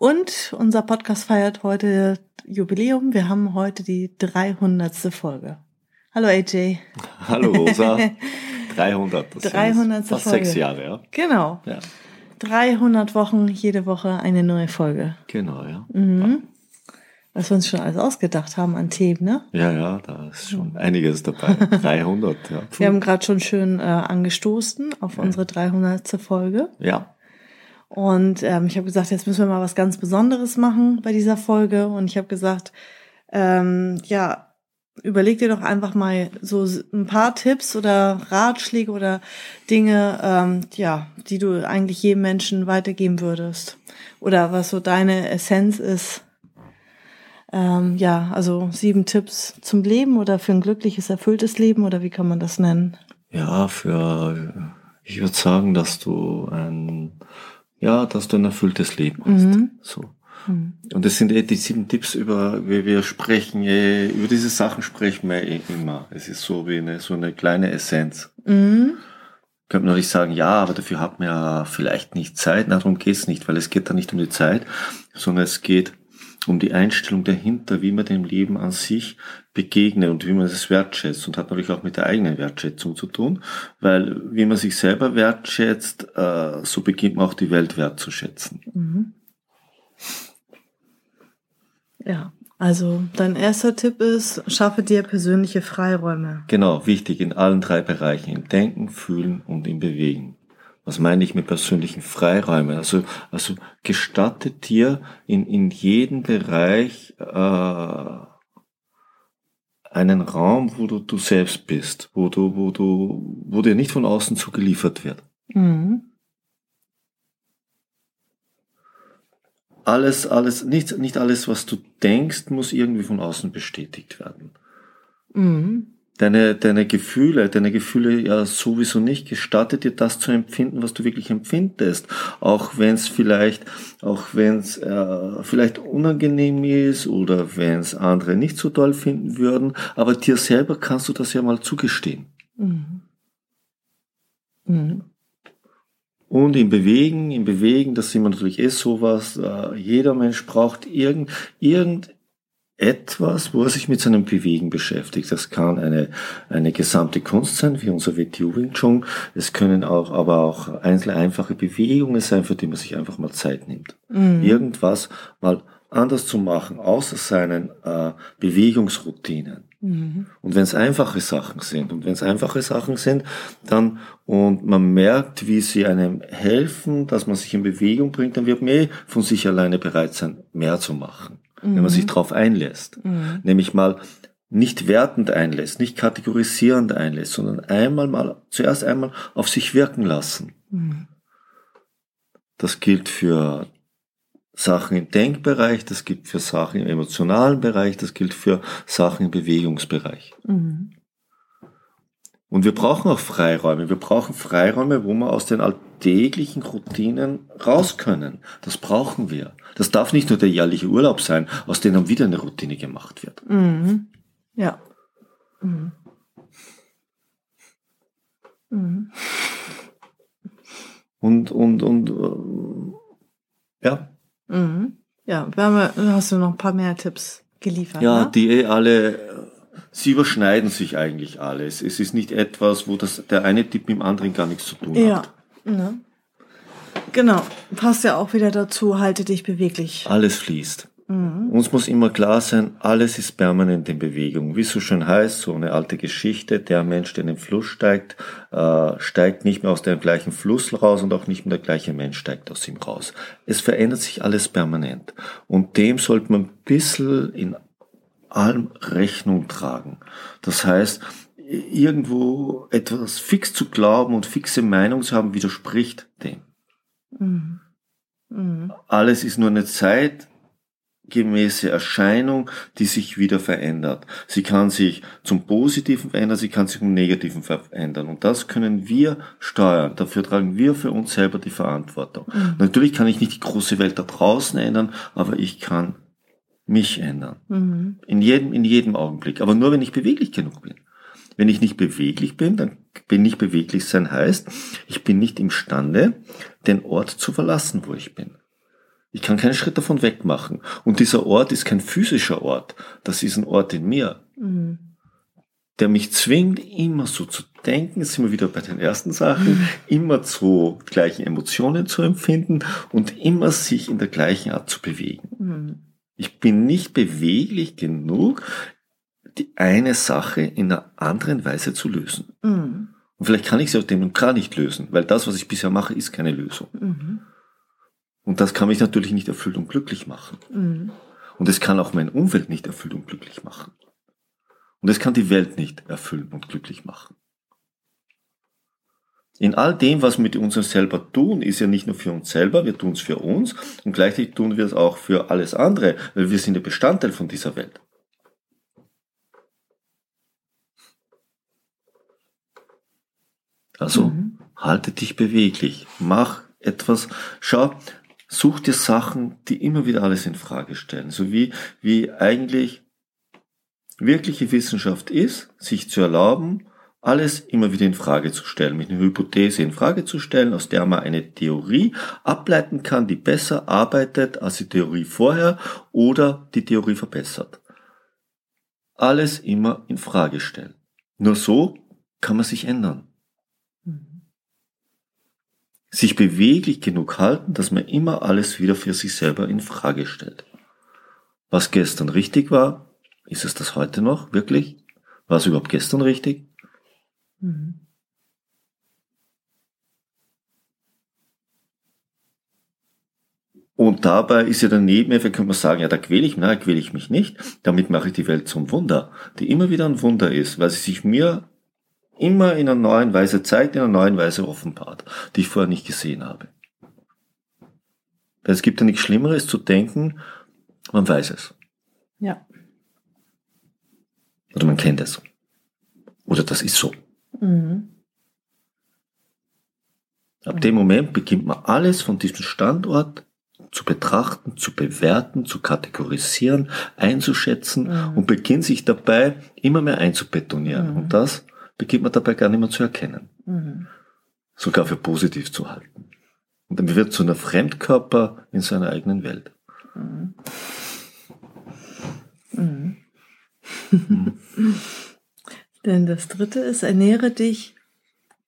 Und unser Podcast feiert heute Jubiläum. Wir haben heute die 300. Folge. Hallo AJ. Hallo Rosa. 300. Das 300. Fast Folge. sechs Jahre, ja. Genau. ja. 300 Wochen, jede Woche eine neue Folge. Genau, ja. Mhm. Was wir uns schon alles ausgedacht haben an Themen, ne? Ja, ja, da ist schon einiges dabei. 300, ja. Wir haben gerade schon schön äh, angestoßen auf unsere 300. Folge. Ja, Und ähm, ich habe gesagt, jetzt müssen wir mal was ganz Besonderes machen bei dieser Folge. Und ich habe gesagt, ähm, ja, überleg dir doch einfach mal so ein paar Tipps oder Ratschläge oder Dinge, ähm, ja, die du eigentlich jedem Menschen weitergeben würdest. Oder was so deine Essenz ist. Ähm, ja, also sieben Tipps zum Leben oder für ein glückliches, erfülltes Leben oder wie kann man das nennen? ja, für, ich würde sagen, dass du ein, ja, dass du ein erfülltes Leben hast. Mhm. So. Und das sind eh die sieben Tipps, über wie wir sprechen, eh, über diese Sachen sprechen wir eh immer. Es ist so wie eine, so eine kleine Essenz. Mhm. Könnte man natürlich sagen, ja, aber dafür hat man ja vielleicht nicht Zeit. Na, darum geht's nicht, weil es geht da nicht um die Zeit, sondern es geht um die Einstellung dahinter, wie man dem Leben an sich begegnet und wie man es wertschätzt und hat natürlich auch mit der eigenen Wertschätzung zu tun, weil wie man sich selber wertschätzt, äh, so beginnt man auch die Welt wertzuschätzen. Mhm. Ja, also dein erster Tipp ist, schaffe dir persönliche Freiräume. Genau, wichtig in allen drei Bereichen, im Denken, Fühlen und im Bewegen. Was meine ich mit persönlichen Freiräumen? Also, also gestattet dir in, in jedem Bereich äh, einen Raum, wo du du selbst bist, wo du, wo du, wo dir nicht von außen zugeliefert wird. Mhm. Alles, alles, nicht, nicht alles, was du denkst, muss irgendwie von außen bestätigt werden. Mhm. Deine, deine Gefühle, deine Gefühle ja sowieso nicht gestattet dir das zu empfinden, was du wirklich empfindest. Auch wenn es vielleicht, auch wenn es äh, vielleicht unangenehm ist oder wenn es andere nicht so toll finden würden, aber dir selber kannst du das ja mal zugestehen. Mhm. Mhm. Und im Bewegen, im Bewegen, das sind wir natürlich eh sowas, äh, jeder Mensch braucht irgend, irgend etwas, wo er sich mit seinem Bewegen beschäftigt. Das kann eine, eine gesamte Kunst sein, wie unser WTU Wing Chun. Es können auch, aber auch einzelne einfache Bewegungen sein, für die man sich einfach mal Zeit nimmt. Mhm. Irgendwas mal anders zu machen, außer seinen äh, Bewegungsroutinen. Mhm. Und wenn es einfache Sachen sind, und wenn es einfache Sachen sind, dann, und man merkt, wie sie einem helfen, dass man sich in Bewegung bringt, dann wird man eh von sich alleine bereit sein, mehr zu machen. Wenn man sich darauf einlässt. Mhm. Nämlich mal nicht wertend einlässt, nicht kategorisierend einlässt, sondern einmal mal, zuerst einmal auf sich wirken lassen. Mhm. Das gilt für Sachen im Denkbereich, das gilt für Sachen im emotionalen Bereich, das gilt für Sachen im Bewegungsbereich. Mhm. Und wir brauchen auch Freiräume. Wir brauchen Freiräume, wo wir aus den alltäglichen Routinen raus können. Das brauchen wir. Das darf nicht nur der jährliche Urlaub sein, aus dem dann wieder eine Routine gemacht wird. Mhm. Ja. Mhm. Mhm. Und, und, und, äh, ja. Mhm. Ja, wir haben, hast du noch ein paar mehr Tipps geliefert. Ja, ne? die eh alle, sie überschneiden sich eigentlich alles. Es ist nicht etwas, wo das, der eine Tipp mit dem anderen gar nichts zu tun Ja. hat. Ne? Genau. Passt ja auch wieder dazu, halte dich beweglich. Alles fließt. Mhm. Uns muss immer klar sein, alles ist permanent in Bewegung. Wie es so schön heißt, so eine alte Geschichte, der Mensch, der in den Fluss steigt, äh, steigt nicht mehr aus dem gleichen Fluss raus und auch nicht mehr der gleiche Mensch steigt aus ihm raus. Es verändert sich alles permanent. Und dem sollte man ein bisschen in allem Rechnung tragen. Das heißt, irgendwo etwas fix zu glauben und fixe Meinung zu haben, widerspricht dem. Mhm. Mhm. Alles ist nur eine Zeit, gemäße Erscheinung, die sich wieder verändert. Sie kann sich zum Positiven verändern, sie kann sich zum Negativen verändern. Und das können wir steuern. Dafür tragen wir für uns selber die Verantwortung. Mhm. Natürlich kann ich nicht die große Welt da draußen ändern, aber ich kann mich ändern. Mhm. In jedem, in jedem Augenblick. Aber nur, wenn ich beweglich genug bin. Wenn ich nicht beweglich bin, dann bin nicht beweglich sein heißt, ich bin nicht imstande, den Ort zu verlassen, wo ich bin. Ich kann keinen Schritt davon wegmachen. Und dieser Ort ist kein physischer Ort. Das ist ein Ort in mir, mhm. der mich zwingt, immer so zu denken, jetzt sind wir wieder bei den ersten Sachen, mhm. immer zu gleichen Emotionen zu empfinden und immer sich in der gleichen Art zu bewegen. Mhm. Ich bin nicht beweglich genug, die eine Sache in einer anderen Weise zu lösen. Mhm. Und vielleicht kann ich sie aus dem gar nicht lösen, weil das, was ich bisher mache, ist keine Lösung. Mhm. Und das kann mich natürlich nicht erfüllt und glücklich machen. Mhm. Und es kann auch mein Umfeld nicht erfüllt und glücklich machen. Und es kann die Welt nicht erfüllen und glücklich machen. In all dem, was wir mit uns selber tun, ist ja nicht nur für uns selber, wir tun es für uns und gleichzeitig tun wir es auch für alles andere, weil wir sind ja Bestandteil von dieser Welt. Also mhm. halte dich beweglich, mach etwas, schau, such dir Sachen, die immer wieder alles in Frage stellen. So wie, wie eigentlich wirkliche Wissenschaft ist, sich zu erlauben, alles immer wieder in Frage zu stellen, mit einer Hypothese in Frage zu stellen, aus der man eine Theorie ableiten kann, die besser arbeitet als die Theorie vorher oder die Theorie verbessert. Alles immer in Frage stellen. Nur so kann man sich ändern sich beweglich genug halten, dass man immer alles wieder für sich selber in Frage stellt. Was gestern richtig war, ist es das heute noch wirklich? War es überhaupt gestern richtig? Mhm. Und dabei ist ja der Nebeneffekt, kann man sagen, ja, da quäle ich mich, nein, quäle ich mich nicht. Damit mache ich die Welt zum Wunder, die immer wieder ein Wunder ist, weil sie sich mir immer in einer neuen Weise zeigt, in einer neuen Weise offenbart, die ich vorher nicht gesehen habe. Weil es gibt ja nichts Schlimmeres zu denken, man weiß es. Ja. Oder man kennt es. Oder das ist so. Mhm. Ab dem Moment beginnt man alles von diesem Standort zu betrachten, zu bewerten, zu kategorisieren, einzuschätzen mhm. und beginnt sich dabei immer mehr einzubetonieren. Mhm. Und das beginnt man dabei gar nicht mehr zu erkennen. Mhm. Sogar für positiv zu halten. Und dann wird zu einer Fremdkörper in seiner eigenen Welt. Mhm. Mhm. Denn das dritte ist, ernähre dich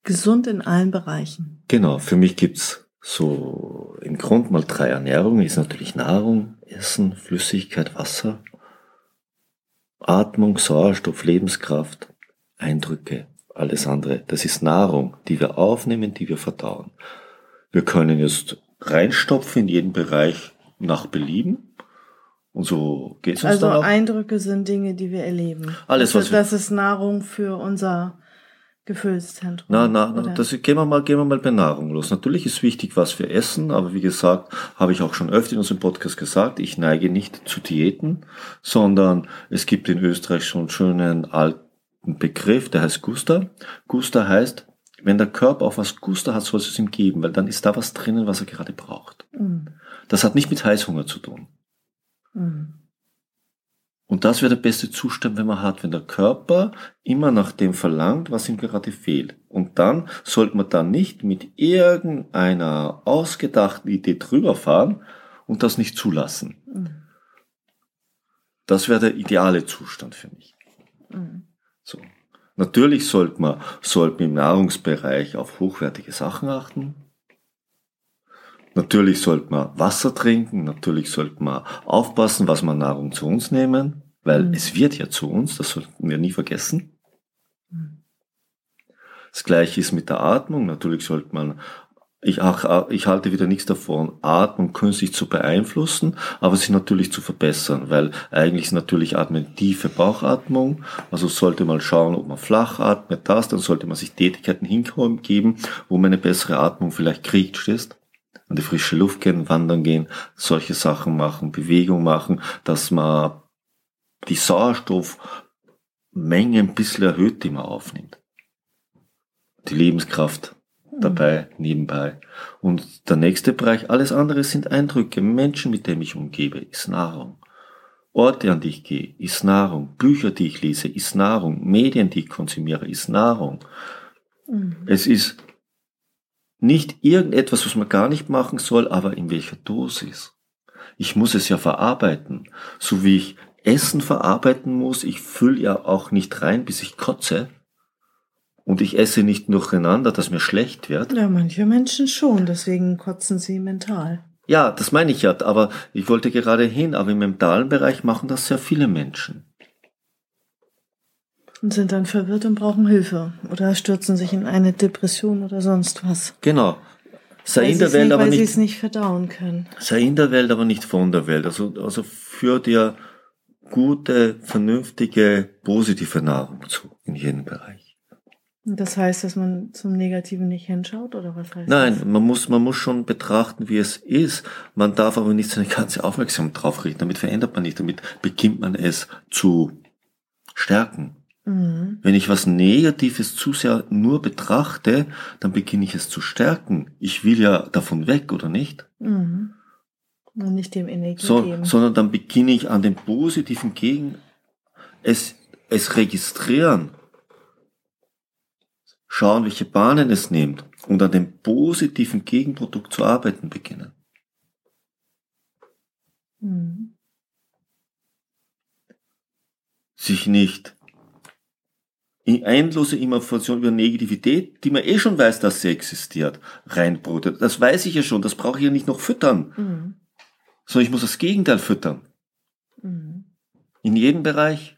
gesund in allen Bereichen. Genau, für mich gibt's so im Grund mal drei Ernährungen. Ist natürlich Nahrung, Essen, Flüssigkeit, Wasser, Atmung, Sauerstoff, Lebenskraft. Eindrücke, alles andere. Das ist Nahrung, die wir aufnehmen, die wir verdauen. Wir können jetzt reinstopfen in jeden Bereich nach Belieben. Und so geht es uns Also dann auch. Eindrücke sind Dinge, die wir erleben. Alles, was das, das ist Nahrung für unser Gefühlszentrum. Na, na, na das gehen wir mal, gehen wir mal bei Nahrung los. Natürlich ist wichtig, was wir essen, aber wie gesagt, habe ich auch schon öfter in unserem Podcast gesagt, ich neige nicht zu Diäten, sondern es gibt in Österreich schon schönen alten Begriff, der heißt Gusta. Gusta heißt, wenn der Körper auf was Gusta hat, soll es ihm geben, weil dann ist da was drinnen, was er gerade braucht. Mhm. Das hat nicht mit Heißhunger zu tun. Mhm. Und das wäre der beste Zustand, wenn man hat, wenn der Körper immer nach dem verlangt, was ihm gerade fehlt. Und dann sollte man da nicht mit irgendeiner ausgedachten Idee drüber fahren und das nicht zulassen. Mhm. Das wäre der ideale Zustand für mich. Mhm. So. Natürlich sollte man, sollte man im Nahrungsbereich auf hochwertige Sachen achten. Natürlich sollte man Wasser trinken, natürlich sollte man aufpassen, was man Nahrung zu uns nehmen, weil mhm. es wird ja zu uns, das sollten wir nie vergessen. Mhm. Das gleiche ist mit der Atmung. Natürlich sollte man ich, ach, ich halte wieder nichts davon, Atmung künstlich zu beeinflussen, aber sie natürlich zu verbessern, weil eigentlich ist natürlich Atmen tiefe Bauchatmung, also sollte man schauen, ob man flach atmet, das, dann sollte man sich Tätigkeiten hingeben, wo man eine bessere Atmung vielleicht kriegt, stehst? an die frische Luft gehen, wandern gehen, solche Sachen machen, Bewegung machen, dass man die Sauerstoffmenge ein bisschen erhöht, die man aufnimmt. Die Lebenskraft dabei, nebenbei. Und der nächste Bereich, alles andere sind Eindrücke, Menschen, mit denen ich umgebe, ist Nahrung. Orte, an die ich gehe, ist Nahrung. Bücher, die ich lese, ist Nahrung. Medien, die ich konsumiere, ist Nahrung. Mhm. Es ist nicht irgendetwas, was man gar nicht machen soll, aber in welcher Dosis. Ich muss es ja verarbeiten. So wie ich Essen verarbeiten muss, ich fülle ja auch nicht rein, bis ich kotze. Und ich esse nicht durcheinander, dass mir schlecht wird. Ja, manche Menschen schon, deswegen kotzen sie mental. Ja, das meine ich ja, aber ich wollte gerade hin, aber im mentalen Bereich machen das sehr viele Menschen. Und sind dann verwirrt und brauchen Hilfe oder stürzen sich in eine Depression oder sonst was. Genau. Sei weil in der Welt nicht, aber nicht. Weil sie es nicht verdauen können. Sei in der Welt, aber nicht von der Welt. Also, also für dir gute, vernünftige, positive Nahrung zu in jedem Bereich. Das heißt, dass man zum Negativen nicht hinschaut oder was heißt Nein, das? Nein, man muss, man muss schon betrachten, wie es ist. Man darf aber nicht seine ganze Aufmerksamkeit drauf richten. Damit verändert man nicht. Damit beginnt man es zu stärken. Mhm. Wenn ich was Negatives zu sehr nur betrachte, dann beginne ich es zu stärken. Ich will ja davon weg, oder nicht? Mhm. Und nicht dem Energie so, geben. Sondern dann beginne ich an dem positiven Gegen, es, es registrieren schauen, welche Bahnen es nimmt und an dem positiven Gegenprodukt zu arbeiten beginnen. Mhm. Sich nicht in endlose Information über Negativität, die man eh schon weiß, dass sie existiert, reinbrotet. Das weiß ich ja schon, das brauche ich ja nicht noch füttern. Mhm. Sondern ich muss das Gegenteil füttern. Mhm. In jedem Bereich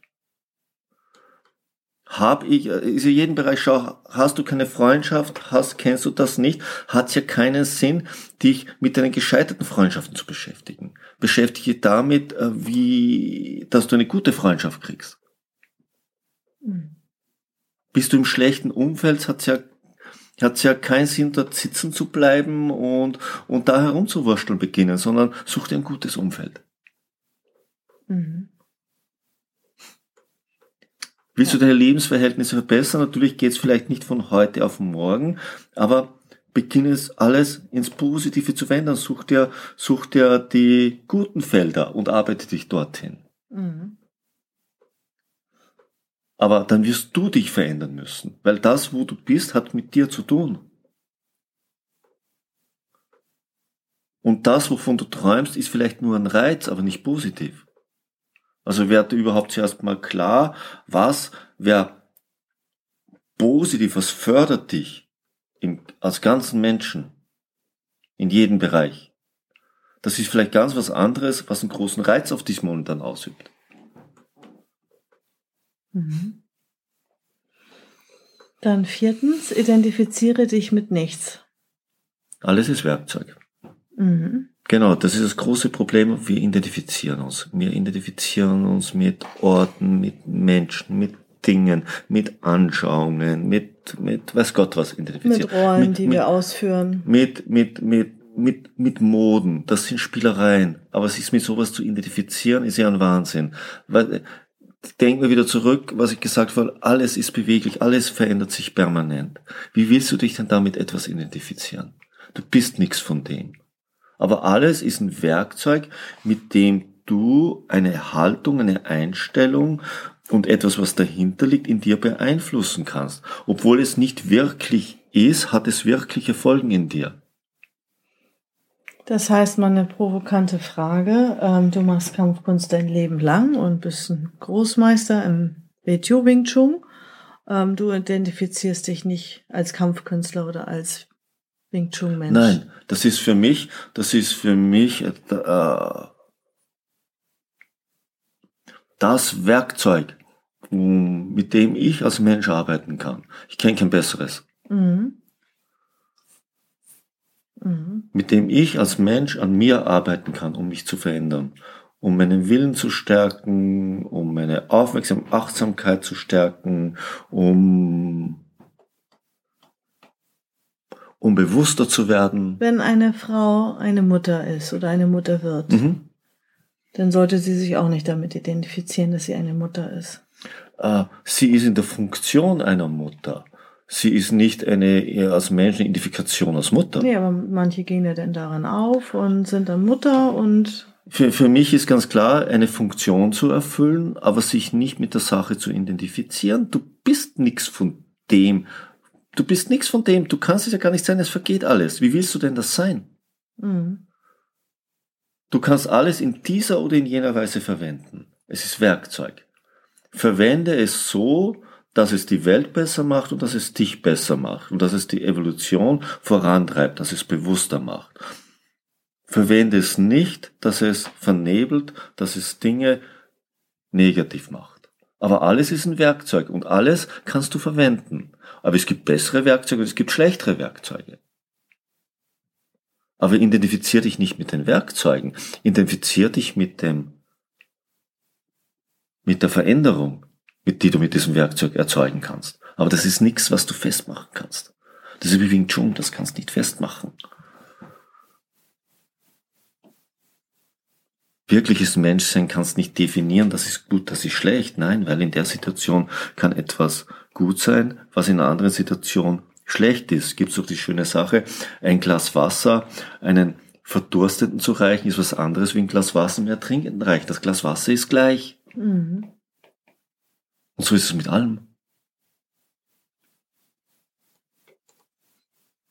habe ich, ist in jedem Bereich, schau, hast du keine Freundschaft, hast, kennst du das nicht, hat es ja keinen Sinn, dich mit deinen gescheiterten Freundschaften zu beschäftigen. Beschäftige damit, äh, wie, dass du eine gute Freundschaft kriegst. Mhm. Bist du im schlechten Umfeld, hat es ja hat ja keinen Sinn, dort sitzen zu bleiben und, und da herumzuwursteln beginnen, sondern such dir ein gutes Umfeld. Mhm. Willst du deine Lebensverhältnisse verbessern? Natürlich geht es vielleicht nicht von heute auf morgen, aber beginne es alles ins Positive zu wenden. Such dir, such dir die guten Felder und arbeite dich dorthin. Mhm. Aber dann wirst du dich verändern müssen, weil das, wo du bist, hat mit dir zu tun. Und das, wovon du träumst, ist vielleicht nur ein Reiz, aber nicht positiv. Also werde überhaupt zuerst mal klar, was wäre positiv, was fördert dich im, als ganzen Menschen in jedem Bereich. Das ist vielleicht ganz was anderes, was einen großen Reiz auf dich momentan ausübt. Mhm. Dann viertens, identifiziere dich mit nichts. Alles ist Werkzeug. Mhm. Genau, das ist das große Problem. Wir identifizieren uns. Wir identifizieren uns mit Orten, mit Menschen, mit Dingen, mit Anschauungen, mit, mit, weiß Gott was identifizieren. Mit Rollen, mit, die mit, wir ausführen. Mit, mit, mit, mit, mit Moden. Das sind Spielereien. Aber sich mit sowas zu identifizieren, ist ja ein Wahnsinn. Weil, denk mir wieder zurück, was ich gesagt habe, alles ist beweglich, alles verändert sich permanent. Wie willst du dich denn damit etwas identifizieren? Du bist nichts von dem. Aber alles ist ein Werkzeug, mit dem du eine Haltung, eine Einstellung und etwas, was dahinter liegt, in dir beeinflussen kannst. Obwohl es nicht wirklich ist, hat es wirkliche Folgen in dir. Das heißt mal eine provokante Frage. Ähm, du machst Kampfkunst dein Leben lang und bist ein Großmeister im WTO Wing Chun. Ähm, du identifizierst dich nicht als Kampfkünstler oder als Wing Chun Mensch. Nein, das ist für mich, das ist für mich äh, das Werkzeug, mit dem ich als Mensch arbeiten kann. Ich kenne kein besseres. Mhm. Mhm. Mit dem ich als Mensch an mir arbeiten kann, um mich zu verändern, um meinen Willen zu stärken, um meine Aufmerksamkeit, Achtsamkeit zu stärken, um um bewusster zu werden. Wenn eine Frau eine Mutter ist oder eine Mutter wird, Mhm. dann sollte sie sich auch nicht damit identifizieren, dass sie eine Mutter ist. Äh, sie ist in der Funktion einer Mutter. Sie ist nicht eine eher als Menschenidentifikation als Mutter. Nee, aber manche gehen ja dann daran auf und sind dann Mutter und Für, für mich ist ganz klar, eine Funktion zu erfüllen, aber sich nicht mit der Sache zu identifizieren. Du bist nichts von dem. Du bist nichts von dem. Du kannst es ja gar nicht sein. Es vergeht alles. Wie willst du denn das sein? mhm. Du kannst alles in dieser oder in jener Weise verwenden. Es ist Werkzeug. Verwende es so, dass es die Welt besser macht und dass es dich besser macht und dass es die Evolution vorantreibt, dass es bewusster macht. Verwende es nicht, dass es vernebelt, dass es Dinge negativ macht. Aber alles ist ein Werkzeug und alles kannst du verwenden. Aber es gibt bessere Werkzeuge und es gibt schlechtere Werkzeuge. Aber identifizier dich nicht mit den Werkzeugen, identifizier dich mit dem, mit der Veränderung, mit die du mit diesem Werkzeug erzeugen kannst. Aber das ist nichts, was du festmachen kannst. Das ist wie Wing Chun, das kannst du nicht festmachen. Wirkliches Menschsein kannst nicht definieren, das ist gut, das ist schlecht. Nein, weil in der Situation kann etwas gut sein, was in einer anderen Situation schlecht ist. Gibt es doch die schöne Sache, ein Glas Wasser, einen Verdursteten zu reichen, ist was anderes wie ein Glas Wasser mehr Trinkenden reicht. Das Glas Wasser ist gleich. Mhm. Und so ist es mit allem.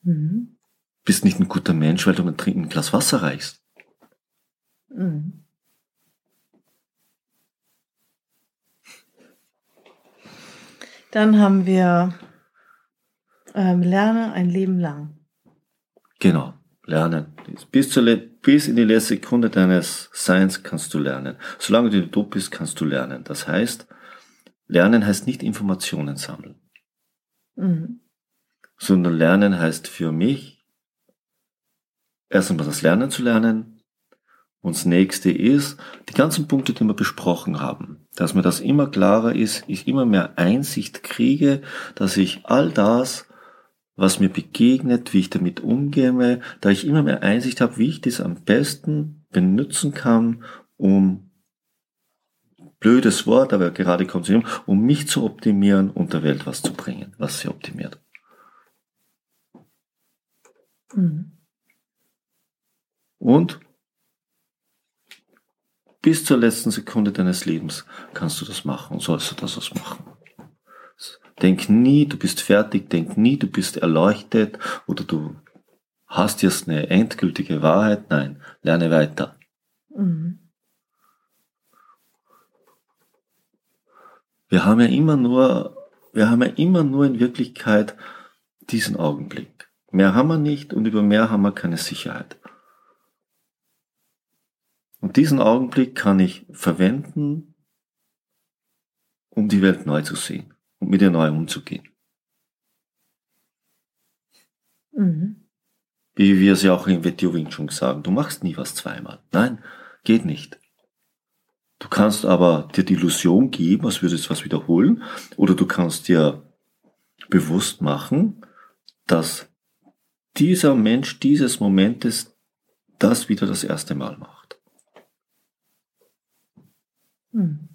Mhm. Bist nicht ein guter Mensch, weil du mit Trinken ein Glas Wasser reichst. Mhm. Dann haben wir ähm, Lerne ein Leben lang. Genau, lernen. Bis, zur, bis in die letzte Sekunde deines Seins kannst du lernen. Solange du du bist, kannst du lernen. Das heißt, lernen heißt nicht Informationen sammeln, Mhm. sondern lernen heißt für mich, erst einmal das Lernen zu lernen. Und das nächste ist, die ganzen Punkte, die wir besprochen haben, dass mir das immer klarer ist, ich immer mehr Einsicht kriege, dass ich all das, was mir begegnet, wie ich damit umgehe, da ich immer mehr Einsicht habe, wie ich das am besten benutzen kann, um blödes Wort, aber gerade konsumieren, um mich zu optimieren und der Welt was zu bringen, was sie optimiert. Mhm. Und bis zur letzten Sekunde deines Lebens kannst du das machen und sollst du das was machen. Denk nie, du bist fertig, denk nie, du bist erleuchtet oder du hast jetzt eine endgültige Wahrheit. Nein, lerne weiter. Mhm. Wir haben ja immer nur, wir haben ja immer nur in Wirklichkeit diesen Augenblick. Mehr haben wir nicht und über mehr haben wir keine Sicherheit. Und diesen Augenblick kann ich verwenden, um die Welt neu zu sehen und mit ihr neu umzugehen. Mhm. Wie wir es ja auch in Vetio Wing Chun sagen, du machst nie was zweimal. Nein, geht nicht. Du kannst aber dir die Illusion geben, als würdest du was wiederholen, oder du kannst dir bewusst machen, dass dieser Mensch dieses Momentes das wieder das erste Mal macht. Mhm.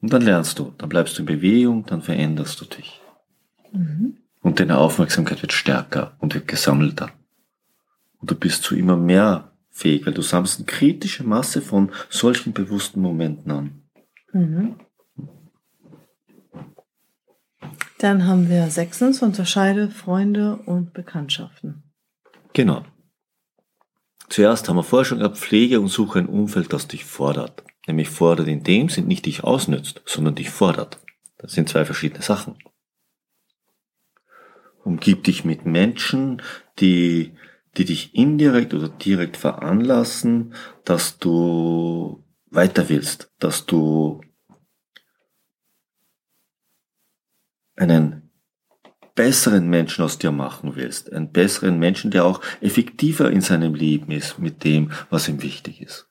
Und dann lernst du, dann bleibst du in Bewegung, dann veränderst du dich. Mhm. Und deine Aufmerksamkeit wird stärker und wird gesammelter. Und du bist zu immer mehr fähig, weil du sammelst eine kritische Masse von solchen bewussten Momenten an. Mhm. Dann haben wir sechstens, unterscheide Freunde und Bekanntschaften. Genau. Zuerst haben wir vorher schon gehabt, pflege und suche ein Umfeld, das dich fordert. Nämlich fordert in dem Sinn nicht dich ausnützt, sondern dich fordert. Das sind zwei verschiedene Sachen. Umgib dich mit Menschen, die, die dich indirekt oder direkt veranlassen, dass du weiter willst, dass du einen besseren Menschen aus dir machen willst, einen besseren Menschen, der auch effektiver in seinem Leben ist mit dem, was ihm wichtig ist.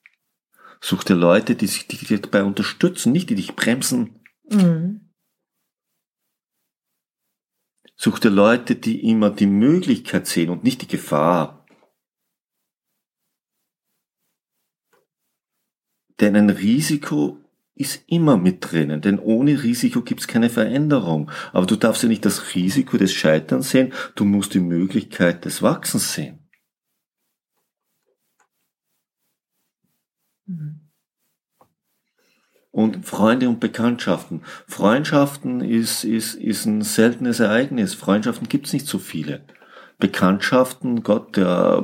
Such dir Leute, die, sich, die dich dabei unterstützen, nicht die dich bremsen. Mhm. Such dir Leute, die immer die Möglichkeit sehen und nicht die Gefahr. Denn ein Risiko ist immer mit drinnen, denn ohne Risiko gibt es keine Veränderung. Aber du darfst ja nicht das Risiko des Scheiterns sehen, du musst die Möglichkeit des Wachsens sehen. Mhm. Und Freunde und Bekanntschaften. Freundschaften ist, ist, ist ein seltenes Ereignis. Freundschaften gibt's nicht so viele. Bekanntschaften, Gott, der,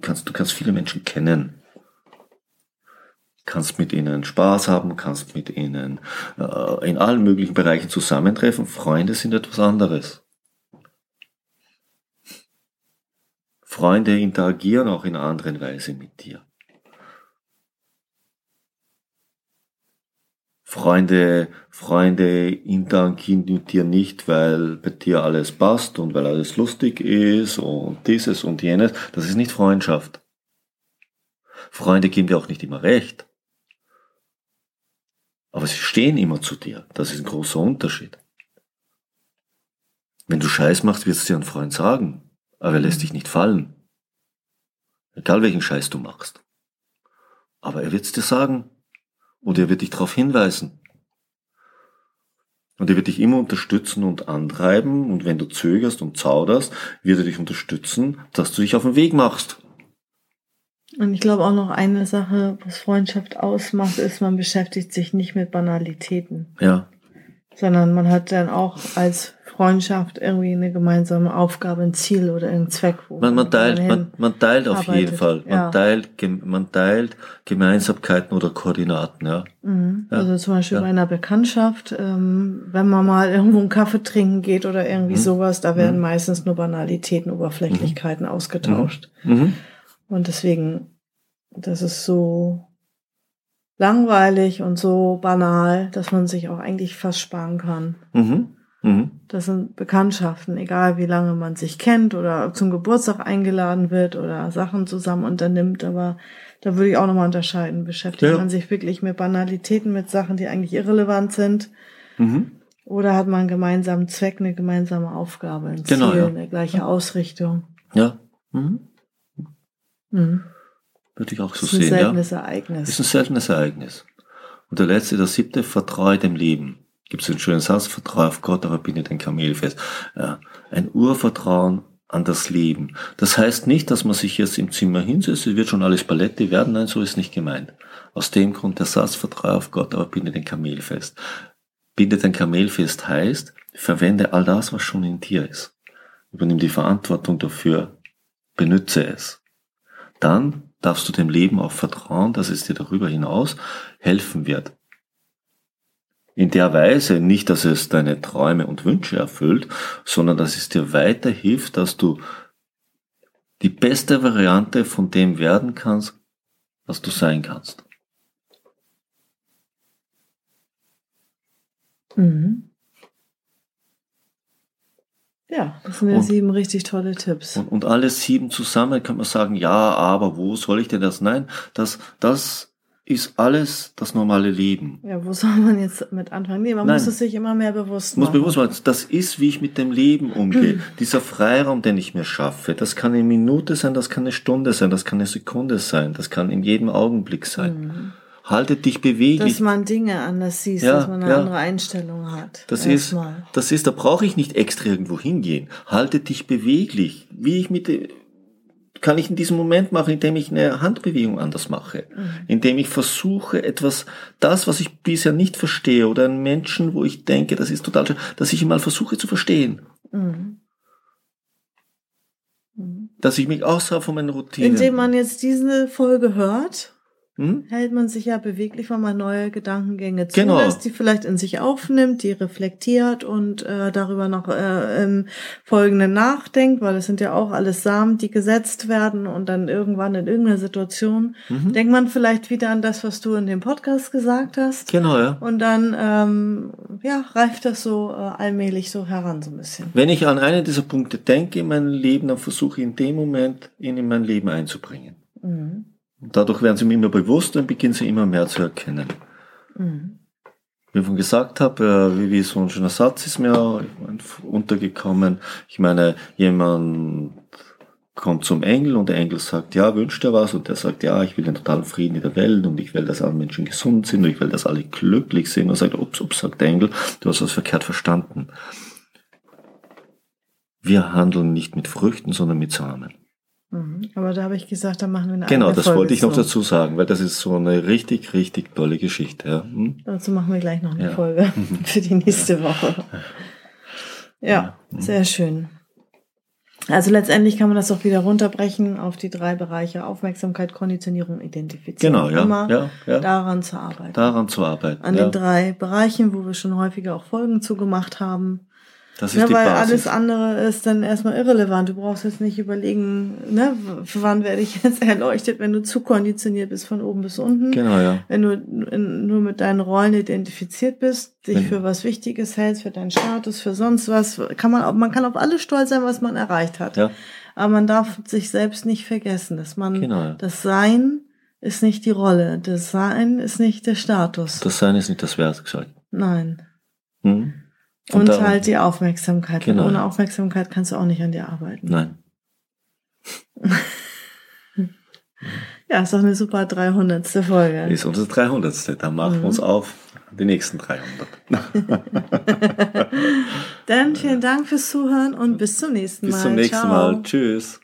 kannst, du kannst viele Menschen kennen. Kannst mit ihnen Spaß haben, kannst mit ihnen äh, in allen möglichen Bereichen zusammentreffen. Freunde sind etwas anderes. Freunde interagieren auch in einer anderen Weise mit dir. Freunde, Freunde interagieren mit dir nicht, weil bei dir alles passt und weil alles lustig ist und dieses und jenes. Das ist nicht Freundschaft. Freunde geben dir auch nicht immer recht. Aber sie stehen immer zu dir. Das ist ein großer Unterschied. Wenn du Scheiß machst, wirst du dir ein Freund sagen, aber er lässt dich nicht fallen. Egal welchen Scheiß du machst. Aber er wird es dir sagen. Und er wird dich darauf hinweisen. Und er wird dich immer unterstützen und antreiben. Und wenn du zögerst und zauderst, wird er dich unterstützen, dass du dich auf den Weg machst. Und ich glaube auch noch eine Sache, was Freundschaft ausmacht, ist, man beschäftigt sich nicht mit Banalitäten. Ja. Sondern man hat dann auch als Freundschaft irgendwie eine gemeinsame Aufgabe, ein Ziel oder einen Zweck. Wo man, man teilt, man, man teilt auf arbeitet. jeden Fall. Man ja. teilt, man teilt Gemeinsamkeiten oder Koordinaten, ja. Mhm. ja. Also zum Beispiel ja. bei einer Bekanntschaft, ähm, wenn man mal irgendwo einen Kaffee trinken geht oder irgendwie mhm. sowas, da werden mhm. meistens nur Banalitäten, Oberflächlichkeiten mhm. ausgetauscht. Und deswegen, das ist so langweilig und so banal, dass man sich auch eigentlich fast sparen kann. Mhm. Mhm. Das sind Bekanntschaften, egal wie lange man sich kennt oder zum Geburtstag eingeladen wird oder Sachen zusammen unternimmt. Aber da würde ich auch nochmal unterscheiden. Beschäftigt ja. man sich wirklich mit Banalitäten, mit Sachen, die eigentlich irrelevant sind? Mhm. Oder hat man einen gemeinsamen Zweck, eine gemeinsame Aufgabe, ein genau, Ziel, ja. eine gleiche Ausrichtung? Ja. Mhm. Mhm. Würde ich auch so sehen. Ist ein seltenes ja. Ereignis. Ist ein seltenes Ereignis. Und der letzte, der siebte, vertraue dem Leben gibt es einen schönen Satz, vertraue auf Gott, aber binde dein Kamel fest. Ja, ein Urvertrauen an das Leben. Das heißt nicht, dass man sich jetzt im Zimmer hinsetzt, es wird schon alles Palette werden, nein, so ist nicht gemeint. Aus dem Grund der Satz, vertraue auf Gott, aber binde den Kamel fest. Binde dein Kamel fest heißt, verwende all das, was schon in dir ist. Übernimm die Verantwortung dafür, benütze es. Dann darfst du dem Leben auch vertrauen, dass es dir darüber hinaus helfen wird in der Weise nicht, dass es deine Träume und Wünsche erfüllt, sondern dass es dir weiterhilft, dass du die beste Variante von dem werden kannst, was du sein kannst. Mhm. Ja, das sind ja und, sieben richtig tolle Tipps. Und, und alle sieben zusammen kann man sagen, ja, aber wo soll ich denn das? Nein, das, das ist alles das normale Leben. Ja, wo soll man jetzt mit anfangen? Nee, man Nein. muss es sich immer mehr bewusst machen. Muss bewusst machen. Das ist, wie ich mit dem Leben umgehe. Dieser Freiraum, den ich mir schaffe, das kann eine Minute sein, das kann eine Stunde sein, das kann eine Sekunde sein, das kann in jedem Augenblick sein. Mhm. Halte dich beweglich. Dass man Dinge anders sieht, ja, dass man eine ja. andere Einstellung hat. Das ist, das ist, da brauche ich nicht extra irgendwo hingehen. Halte dich beweglich. Wie ich mit, kann ich in diesem Moment machen, indem ich eine Handbewegung anders mache, mhm. indem ich versuche etwas, das, was ich bisher nicht verstehe oder einen Menschen, wo ich denke, das ist total schön, dass ich ihn mal versuche zu verstehen. Mhm. Mhm. Dass ich mich außerhalb von meinen Routinen. Indem man jetzt diese Folge hört hm? hält man sich ja beweglich, wenn man neue Gedankengänge zulässt, genau. die vielleicht in sich aufnimmt, die reflektiert und äh, darüber noch äh, im Folgenden nachdenkt, weil es sind ja auch alles Samen, die gesetzt werden und dann irgendwann in irgendeiner Situation mhm. denkt man vielleicht wieder an das, was du in dem Podcast gesagt hast. Genau, ja. Und dann ähm, ja, reift das so äh, allmählich so heran, so ein bisschen. Wenn ich an einen dieser Punkte denke in meinem Leben, dann versuche ich in dem Moment ihn in mein Leben einzubringen. Mhm. Dadurch werden sie mir immer bewusster und beginnen sie immer mehr zu erkennen. Mhm. wie ich schon gesagt habe, wie, wie so ein schöner Satz ist mir untergekommen. Ich meine, jemand kommt zum Engel und der Engel sagt, ja, wünscht er was? Und der sagt, ja, ich will den totalen Frieden in der Welt und ich will, dass alle Menschen gesund sind und ich will, dass alle glücklich sind. Und sagt, ups, ups, sagt der Engel, du hast was verkehrt verstanden. Wir handeln nicht mit Früchten, sondern mit Samen. Mhm. Aber da habe ich gesagt, da machen wir eine Genau, das Folge wollte ich noch zu. dazu sagen, weil das ist so eine richtig, richtig tolle Geschichte. Ja. Hm? Dazu machen wir gleich noch eine Ja. Folge für die nächste Woche. Ja, Ja. sehr schön. Also letztendlich kann man das auch wieder runterbrechen auf die drei Bereiche Aufmerksamkeit, Konditionierung, Identifizierung. Genau, ja, Immer ja, ja. daran zu arbeiten. Daran zu arbeiten. An den drei Bereichen, wo wir schon häufiger auch Folgen zugemacht haben. Das ist Ja, die weil Basis. alles andere ist dann erstmal irrelevant. Du brauchst jetzt nicht überlegen, ne, wann werde ich jetzt erleuchtet, wenn du zu konditioniert bist von oben bis unten. Genau, ja. Wenn du n- nur mit deinen Rollen identifiziert bist, dich Wenn- für was Wichtiges hältst, für deinen Status, für sonst was, kann man, auch- man kann auf alles stolz sein, was man erreicht hat. Ja, Aber man darf sich selbst nicht vergessen, dass man Genau, ja. das Sein ist nicht die Rolle, das Sein ist nicht der Status. das Sein ist nicht das Werkzeug. Nein. Hm? Und, darum- halt die Aufmerksamkeit. Genau. Und ohne Aufmerksamkeit kannst du auch nicht an dir arbeiten. Nein. Ja, ist doch eine super 300. Folge. Ist unsere 300. Dann machen Mhm. wir uns auf die nächsten 300. Dann vielen Dank fürs Zuhören und bis zum nächsten Mal. Bis zum nächsten Ciao. Mal. Tschüss.